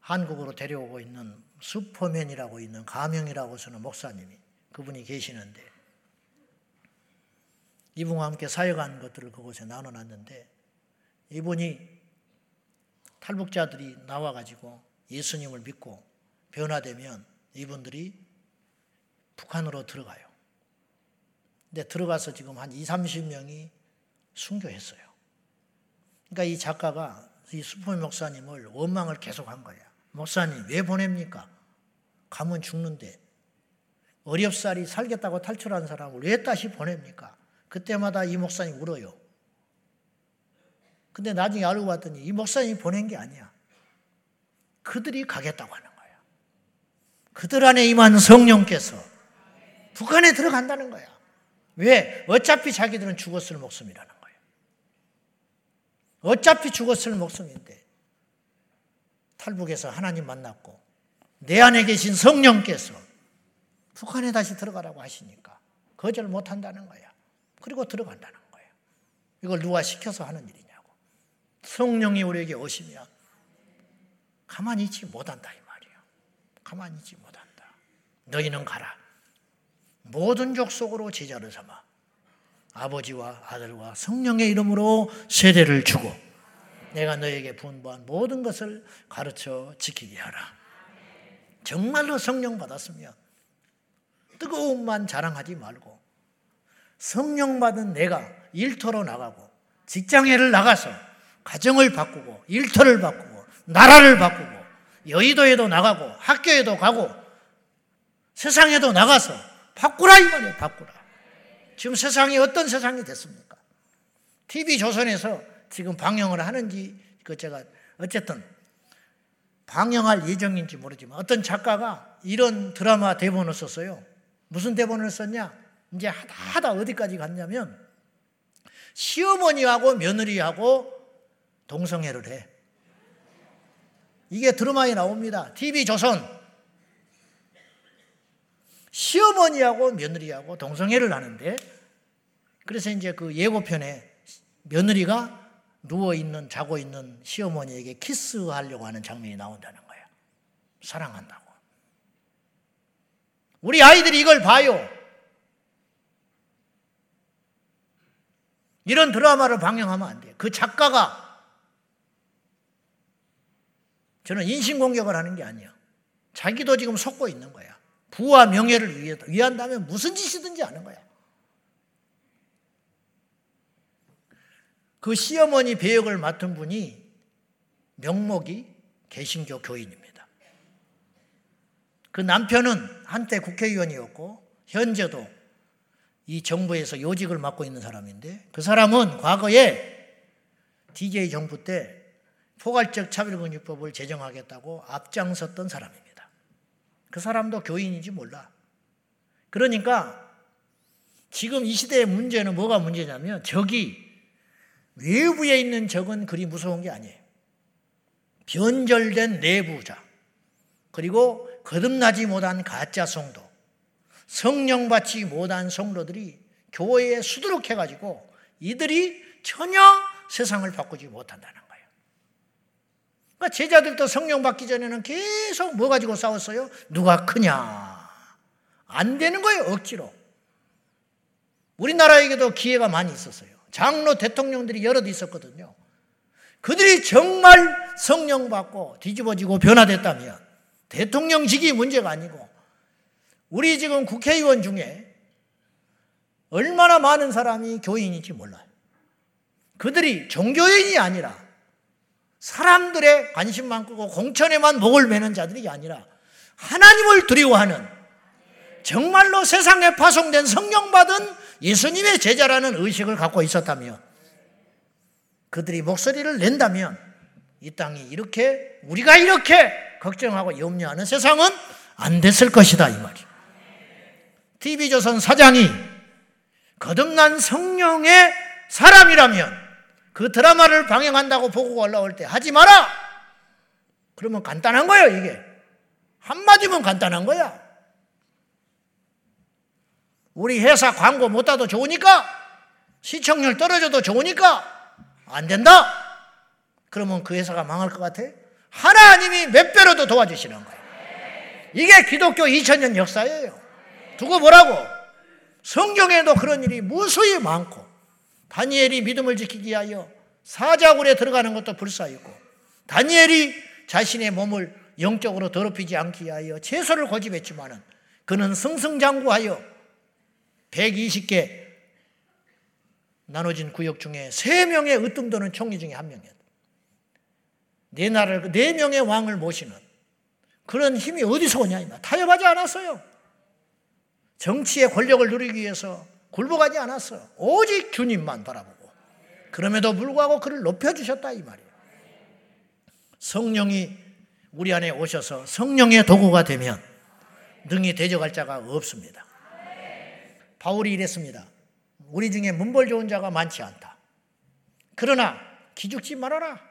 한국으로 데려오고 있는 슈퍼맨이라고 있는 가명이라고 쓰는 목사님이 그분이 계시는데 이분과 함께 사역한 것들을 그곳에 나눠놨는데 이분이 탈북자들이 나와가지고 예수님을 믿고 변화되면 이분들이 북한으로 들어가요. 근데 들어가서 지금 한 2, 30명이 순교했어요. 그러니까 이 작가가 이 수포 목사님을 원망을 계속 한 거야. 목사님 왜 보냅니까? 가면 죽는데 어렵사리 살겠다고 탈출한 사람을 왜 다시 보냅니까? 그때마다 이 목사님 울어요. 근데 나중에 알고 봤더니 이 목사님이 보낸 게 아니야. 그들이 가겠다고 하는 거야. 그들 안에 임한 성령께서 북한에 들어간다는 거야. 왜? 어차피 자기들은 죽었을 목숨이라는 거예요. 어차피 죽었을 목숨인데 탈북에서 하나님 만났고 내 안에 계신 성령께서 북한에 다시 들어가라고 하시니까 거절 못 한다는 거야. 그리고 들어간다는 거예요. 이걸 누가 시켜서 하는 일이냐고. 성령이 우리에게 오시면 가만히 있지 못한다 이 말이에요. 가만히 있지 못한다. 너희는 가라. 모든 족속으로 제자를 삼아 아버지와 아들과 성령의 이름으로 세례를 주고 내가 너에게 분부한 모든 것을 가르쳐 지키게 하라. 정말로 성령 받았으면 뜨거움만 자랑하지 말고 성령 받은 내가 일터로 나가고 직장에를 나가서 가정을 바꾸고 일터를 바꾸고 나라를 바꾸고 여의도에도 나가고 학교에도 가고 세상에도 나가서 바꾸라 이 말이에요 바꾸라 지금 세상이 어떤 세상이 됐습니까? TV 조선에서 지금 방영을 하는지 그 제가 어쨌든 방영할 예정인지 모르지만 어떤 작가가 이런 드라마 대본을 썼어요. 무슨 대본을 썼냐? 이제 하다 하다 어디까지 갔냐면 시어머니하고 며느리하고 동성애를 해. 이게 드라마에 나옵니다. TV 조선. 시어머니하고 며느리하고 동성애를 하는데 그래서 이제 그 예고편에 며느리가 누워 있는 자고 있는 시어머니에게 키스하려고 하는 장면이 나온다는 거예요. 사랑한다고. 우리 아이들이 이걸 봐요. 이런 드라마를 방영하면 안 돼요. 그 작가가 저는 인신공격을 하는 게 아니에요. 자기도 지금 속고 있는 거야. 부와 명예를 위한다면 무슨 짓이든지 하는 거야. 그 시어머니 배역을 맡은 분이 명목이 개신교 교인입니다. 그 남편은 한때 국회의원이었고 현재도 이 정부에서 요직을 맡고 있는 사람인데 그 사람은 과거에 DJ 정부 때 포괄적 차별금융법을 제정하겠다고 앞장섰던 사람입니다. 그 사람도 교인인지 몰라. 그러니까 지금 이 시대의 문제는 뭐가 문제냐면 적이 외부에 있는 적은 그리 무서운 게 아니에요. 변절된 내부자, 그리고 거듭나지 못한 가짜 성도, 성령 받지 못한 성도들이 교회에 수두룩해 가지고 이들이 전혀 세상을 바꾸지 못한다는 거예요. 그러니까 제자들도 성령 받기 전에는 계속 뭐 가지고 싸웠어요? 누가 크냐? 안 되는 거예요, 억지로. 우리나라에게도 기회가 많이 있었어요. 장로 대통령들이 여럿 있었거든요. 그들이 정말 성령 받고 뒤집어지고 변화됐다면 대통령직이 문제가 아니고 우리 지금 국회의원 중에 얼마나 많은 사람이 교인인지 몰라요. 그들이 종교인이 아니라 사람들의 관심만 끄고 공천에만 목을 매는 자들이 아니라 하나님을 두려워하는 정말로 세상에 파송된 성령 받은 예수님의 제자라는 의식을 갖고 있었다면 그들이 목소리를 낸다면 이 땅이 이렇게 우리가 이렇게 걱정하고 염려하는 세상은 안 됐을 것이다 이 말이에요. TV조선 사장이 거듭난 성령의 사람이라면 그 드라마를 방영한다고 보고 올라올 때 하지 마라! 그러면 간단한 거예요, 이게. 한마디면 간단한 거야. 우리 회사 광고 못 따도 좋으니까 시청률 떨어져도 좋으니까 안 된다. 그러면 그 회사가 망할 것 같아? 하나님이 몇 배로도 도와주시는 거예요. 이게 기독교 2000년 역사예요. 두고 보라고. 성경에도 그런 일이 무수히 많고 다니엘이 믿음을 지키기 위하여 사자굴에 들어가는 것도 불사였고 다니엘이 자신의 몸을 영적으로 더럽히지 않기 위하여 채소를 고집했지만은 그는 승승장구하여 120개 나눠진 구역 중에 3명의 으뜸도는 총리 중에 한 명이었다. 네 나라를, 네 명의 왕을 모시는 그런 힘이 어디서 오냐, 이마. 타협하지 않았어요. 정치의 권력을 누리기 위해서 굴복하지 않았어요. 오직 주님만 바라보고. 그럼에도 불구하고 그를 높여 주셨다, 이 말이에요. 성령이 우리 안에 오셔서 성령의 도구가 되면 능히 대적할 자가 없습니다. 바울이 이랬습니다. 우리 중에 문벌 좋은 자가 많지 않다. 그러나 기죽지 말아라.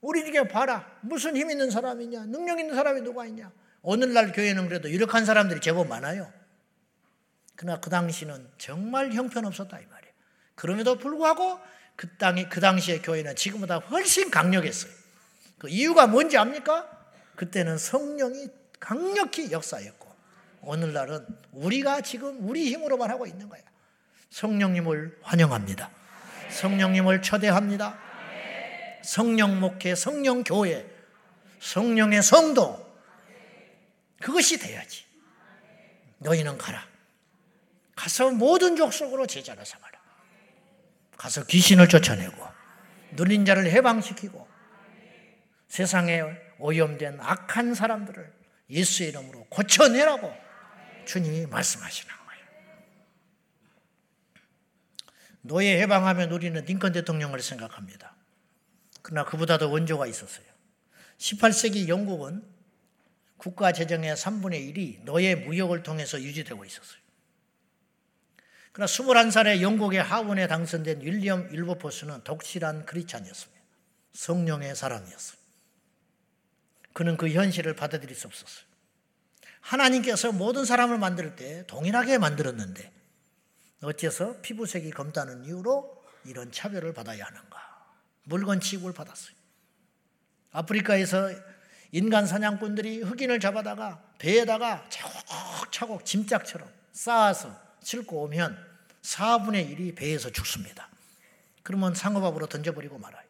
우리 중에 봐라. 무슨 힘 있는 사람이냐? 능력 있는 사람이 누가 있냐? 오늘날 교회는 그래도 유력한 사람들이 제법 많아요. 그러나 그 당시는 정말 형편없었다 이 말이에요. 그럼에도 불구하고 그 땅이 그 당시의 교회는 지금보다 훨씬 강력했어요. 그 이유가 뭔지 압니까? 그때는 성령이 강력히 역사였고 오늘날은 우리가 지금 우리 힘으로만 하고 있는 거야. 성령님을 환영합니다. 성령님을 초대합니다. 성령 목회, 성령 교회, 성령의 성도 그것이 돼야지. 너희는 가라. 가서 모든 족속으로 제자를 삼아라. 가서 귀신을 쫓아내고 눌린 자를 해방시키고 세상에 오염된 악한 사람들을 예수의 이름으로 고쳐내라고 주님이 말씀하시는 거예요. 노예 해방하면 우리는 링컨 대통령을 생각합니다. 그러나 그보다도 원조가 있었어요. 18세기 영국은 국가 재정의 3분의 1이 노예 무역을 통해서 유지되고 있었어요. 그러나 21살에 영국의 하원에 당선된 윌리엄 윌버포스는 독실한 크리찬이었습니다. 성령의 사람이었어요. 그는 그 현실을 받아들일 수 없었어요. 하나님께서 모든 사람을 만들 때 동일하게 만들었는데 어째서 피부색이 검다는 이유로 이런 차별을 받아야 하는가? 물건 취급을 받았어요. 아프리카에서 인간 사냥꾼들이 흑인을 잡아다가 배에다가 차곡차곡 짐짝처럼 쌓아서 싣고 오면 4분의 1이 배에서 죽습니다. 그러면 상어밥으로 던져버리고 말아요.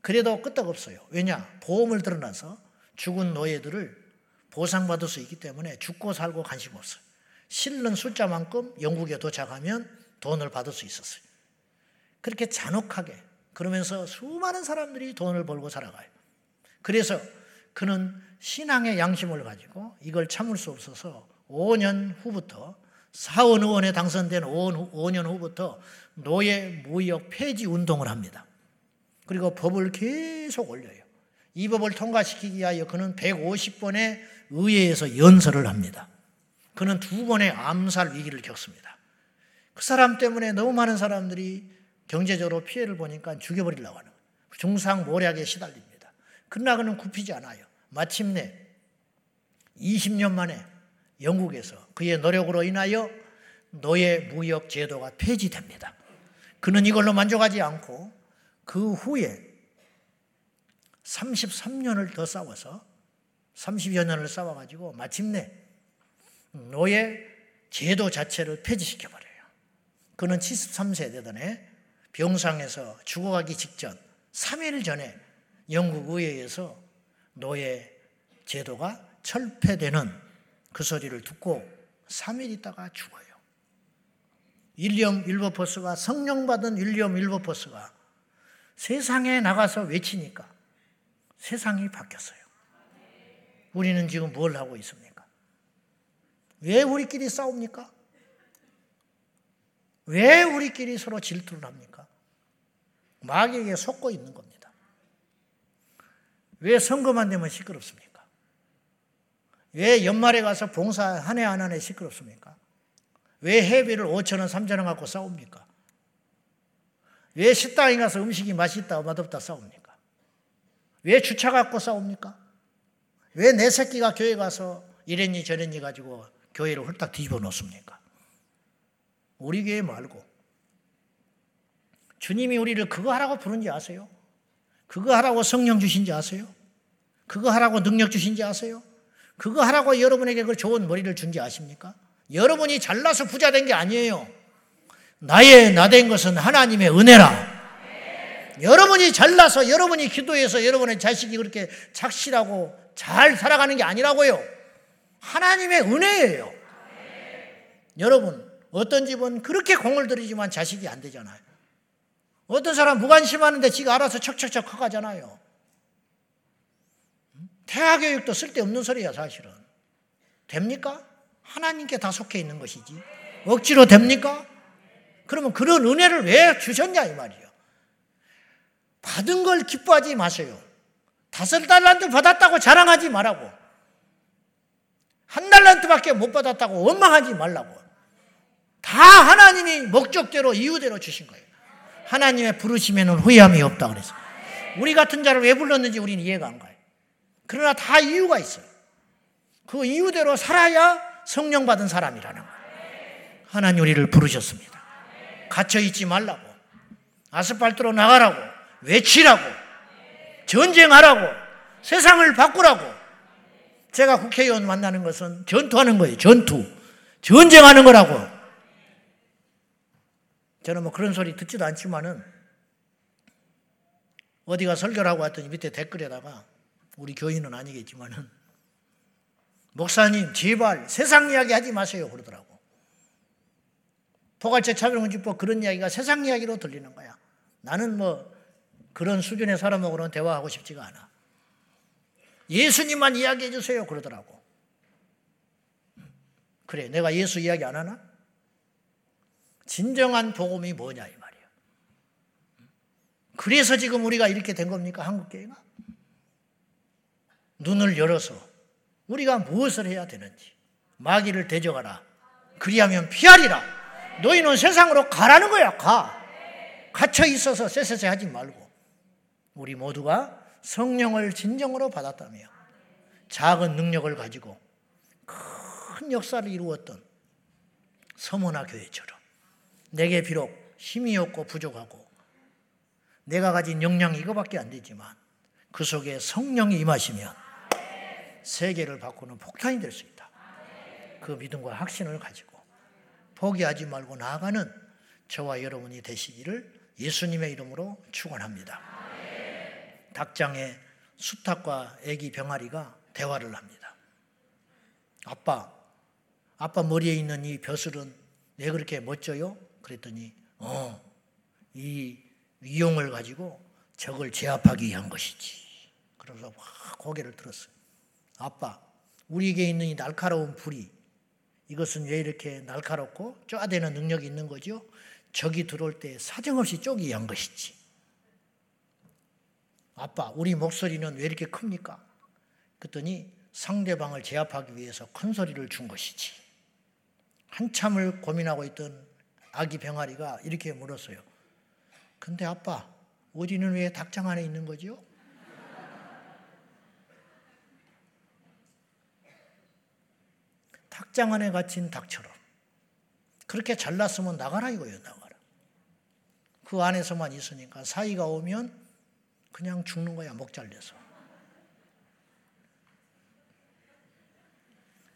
그래도 끄떡없어요. 왜냐? 보험을 들어놔서 죽은 노예들을 보상받을 수 있기 때문에 죽고 살고 관심 없어요. 실는 숫자만큼 영국에 도착하면 돈을 받을 수 있었어요. 그렇게 잔혹하게 그러면서 수많은 사람들이 돈을 벌고 살아가요. 그래서 그는 신앙의 양심을 가지고 이걸 참을 수 없어서 5년 후부터 사원 의원에 당선된 5년 후부터 노예 무역 폐지 운동을 합니다. 그리고 법을 계속 올려요. 이 법을 통과시키기 위하여 그는 150번의 의회에서 연설을 합니다. 그는 두 번의 암살 위기를 겪습니다. 그 사람 때문에 너무 많은 사람들이 경제적으로 피해를 보니까 죽여버리려고 하는 거예요. 중상 모략에 시달립니다. 그러나 그는 굽히지 않아요. 마침내 20년 만에 영국에서 그의 노력으로 인하여 노예 무역 제도가 폐지됩니다. 그는 이걸로 만족하지 않고 그 후에 33년을 더 싸워서 30여 년을 싸워가지고 마침내 노예 제도 자체를 폐지시켜 버려요. 그는 73세 되던에 병상에서 죽어가기 직전 3일 전에 영국 의회에서 노예 제도가 철폐되는 그 소리를 듣고 3일 있다가 죽어요. 윌리엄 윌버포스가 성령 받은 윌리엄 윌버포스가 세상에 나가서 외치니까 세상이 바뀌었어요. 우리는 지금 뭘 하고 있습니까? 왜 우리끼리 싸웁니까? 왜 우리끼리 서로 질투를 합니까? 마귀에게 속고 있는 겁니다. 왜 선거만 되면 시끄럽습니까? 왜 연말에 가서 봉사 한 해 안 한 해 시끄럽습니까? 왜 회비를 5천 원, 3천 원 갖고 싸웁니까? 왜 식당에 가서 음식이 맛있다, 맛없다 싸웁니까? 왜 주차 갖고 싸웁니까? 왜 내 새끼가 교회 가서 이랬니 저랬니 가지고 교회를 홀딱 뒤집어 놓습니까? 우리 교회 말고 주님이 우리를 그거 하라고 부른지 아세요? 그거 하라고 성령 주신지 아세요? 그거 하라고 능력 주신지 아세요? 그거 하라고 여러분에게 그 좋은 머리를 준지 아십니까? 여러분이 잘나서 부자 된 게 아니에요. 나의 나 된 것은 하나님의 은혜라. 여러분이 잘나서 여러분이 기도해서 여러분의 자식이 그렇게 착실하고 잘 살아가는 게 아니라고요. 하나님의 은혜예요. 여러분, 어떤 집은 그렇게 공을 들이지만 자식이 안 되잖아요. 어떤 사람 무관심하는데 지가 알아서 척척척 커가잖아요. 태아 교육도 쓸데없는 소리야, 사실은. 됩니까? 하나님께 다 속해 있는 것이지. 억지로 됩니까? 그러면 그런 은혜를 왜 주셨냐, 이 말이에요. 받은 걸 기뻐하지 마세요. 다섯 달란트 받았다고 자랑하지 말라고. 한 달란트밖에 못 받았다고 원망하지 말라고. 다 하나님이 목적대로 이유대로 주신 거예요. 하나님의 부르심에는 후회함이 없다 그래서. 우리 같은 자를 왜 불렀는지 우리는 이해가 안 가요. 그러나 다 이유가 있어요. 그 이유대로 살아야 성령 받은 사람이라는 거예요. 하나님 우리를 부르셨습니다. 갇혀 있지 말라고. 아스팔트로 나가라고. 외치라고. 전쟁하라고. 세상을 바꾸라고. 제가 국회의원 만나는 것은 전투하는 거예요. 전투. 전쟁하는 거라고. 저는 뭐 그런 소리 듣지도 않지만은 어디가 설교를 하고 왔더니 밑에 댓글에다가 우리 교인은 아니겠지만은 목사님 제발 세상 이야기 하지 마세요 그러더라고. 포괄적 차별금지법 그런 이야기가 세상 이야기로 들리는 거야. 나는 뭐 그런 수준의 사람하고는 대화하고 싶지가 않아. 예수님만 이야기해 주세요 그러더라고. 그래 내가 예수 이야기 안 하나? 진정한 복음이 뭐냐 이 말이야. 그래서 지금 우리가 이렇게 된 겁니까 한국 교회가? 눈을 열어서 우리가 무엇을 해야 되는지 마귀를 대적하라. 그리하면 피하리라. 너희는 세상으로 가라는 거야. 가. 갇혀 있어서 쎄쎄쎄 하지 말고 우리 모두가 성령을 진정으로 받았다며 작은 능력을 가지고 큰 역사를 이루었던 서문화 교회처럼 내게 비록 힘이 없고 부족하고 내가 가진 역량이 이거밖에 안 되지만 그 속에 성령이 임하시면 세계를 바꾸는 폭탄이 될 수 있다. 그 믿음과 확신을 가지고 포기하지 말고 나아가는 저와 여러분이 되시기를 예수님의 이름으로 축원합니다. 닭장에 수탉과 애기 병아리가 대화를 합니다. 아빠, 아빠 머리에 있는 이 벼슬은 왜 그렇게 멋져요? 그랬더니 어, 이 위용을 가지고 적을 제압하기 위한 것이지. 그래서 고개를 들었어요. 아빠, 우리에게 있는 이 날카로운 불이 이것은 왜 이렇게 날카롭고 쪼아대는 능력이 있는 거죠? 적이 들어올 때 사정없이 쪼기 위한 것이지. 아빠, 우리 목소리는 왜 이렇게 큽니까? 그랬더니 상대방을 제압하기 위해서 큰 소리를 준 것이지. 한참을 고민하고 있던 아기 병아리가 이렇게 물었어요. 근데 아빠, 어디는 왜 닭장 안에 있는 거죠? 닭장 안에 갇힌 닭처럼 그렇게 잘났으면 나가라 이거예요 나가라 그 안에서만 있으니까 사이가 오면 그냥 죽는 거야 목 잘려서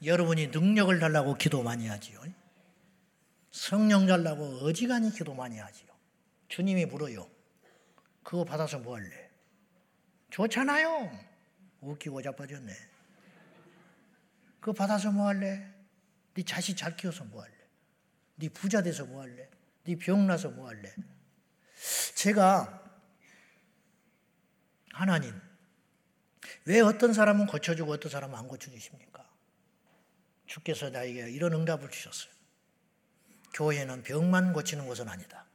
여러분이 능력을 달라고 기도 많이 하지요 성령 달라고 어지간히 기도 많이 하지요 주님이 물어요 그거 받아서 뭐 할래? 좋잖아요 웃기고 자빠졌네 그거 받아서 뭐 할래? 네 자식 잘 키워서 뭐 할래? 네 부자 돼서 뭐 할래? 네 병나서 뭐 할래? 제가 하나님 왜 어떤 사람은 고쳐주고 어떤 사람은 안 고쳐주십니까? 주께서 나에게 이런 응답을 주셨어요. 교회는 병만 고치는 곳은 아니다.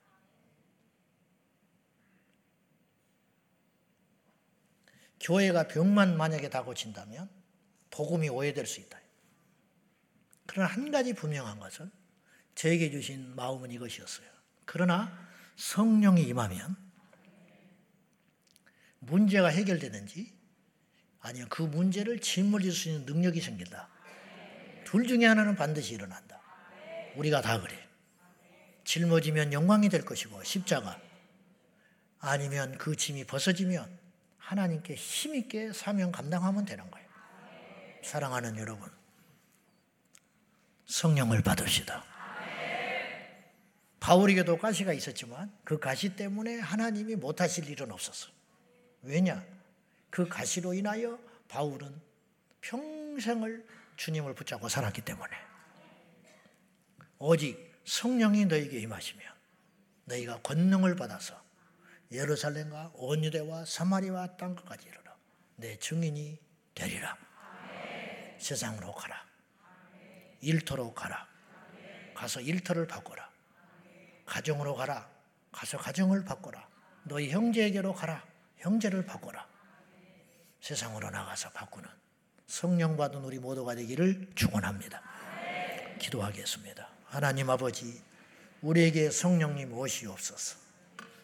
교회가 병만 만약에 다 고친다면 복음이 오해될 수 있다. 그러나 한 가지 분명한 것은 저에게 주신 마음은 이것이었어요. 그러나 성령이 임하면 문제가 해결되든지 아니면 그 문제를 짓물릴 수 있는 능력이 생긴다. 둘 중에 하나는 반드시 일어난다. 우리가 다 그래. 짊어지면 영광이 될 것이고 십자가 아니면 그 짐이 벗어지면 하나님께 힘있게 사명 감당하면 되는 거예요. 사랑하는 여러분, 성령을 받읍시다. 바울에게도 가시가 있었지만 그 가시 때문에 하나님이 못하실 일은 없었어. 왜냐? 그 가시로 인하여 바울은 평생을 주님을 붙잡고 살았기 때문에 오직 성령이 너에게 임하시면 너희가 권능을 받아서 예루살렘과 온 유대와 사마리와 땅 끝까지 이르러 내 증인이 되리라. 세상으로 가라. 일터로 가라. 가서 일터를 바꿔라. 가정으로 가라. 가서 가정을 바꿔라. 너희 형제에게로 가라. 형제를 바꿔라. 세상으로 나가서 바꾸는 성령 받은 우리 모두가 되기를 축원합니다. 기도하겠습니다. 하나님 아버지, 우리에게 성령님 오시옵소서.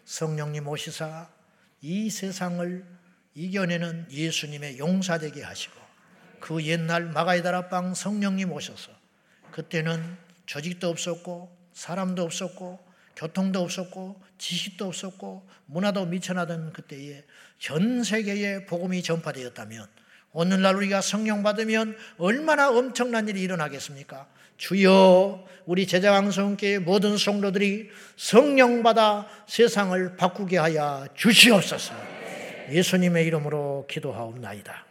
성령님 오시사 이 세상을 이겨내는 예수님의 용사되게 하시고 그 옛날 마가이다라 빵 성령님 오셔서 그때는 조직도 없었고 사람도 없었고 교통도 없었고 지식도 없었고 문화도 미천하던 그때에 전 세계에 복음이 전파되었다면 오늘날 우리가 성령 받으면 얼마나 엄청난 일이 일어나겠습니까? 주여 우리 제자 왕성교회 모든 성도들이 성령 받아 세상을 바꾸게 하여 주시옵소서. 예수님의 이름으로 기도하옵나이다.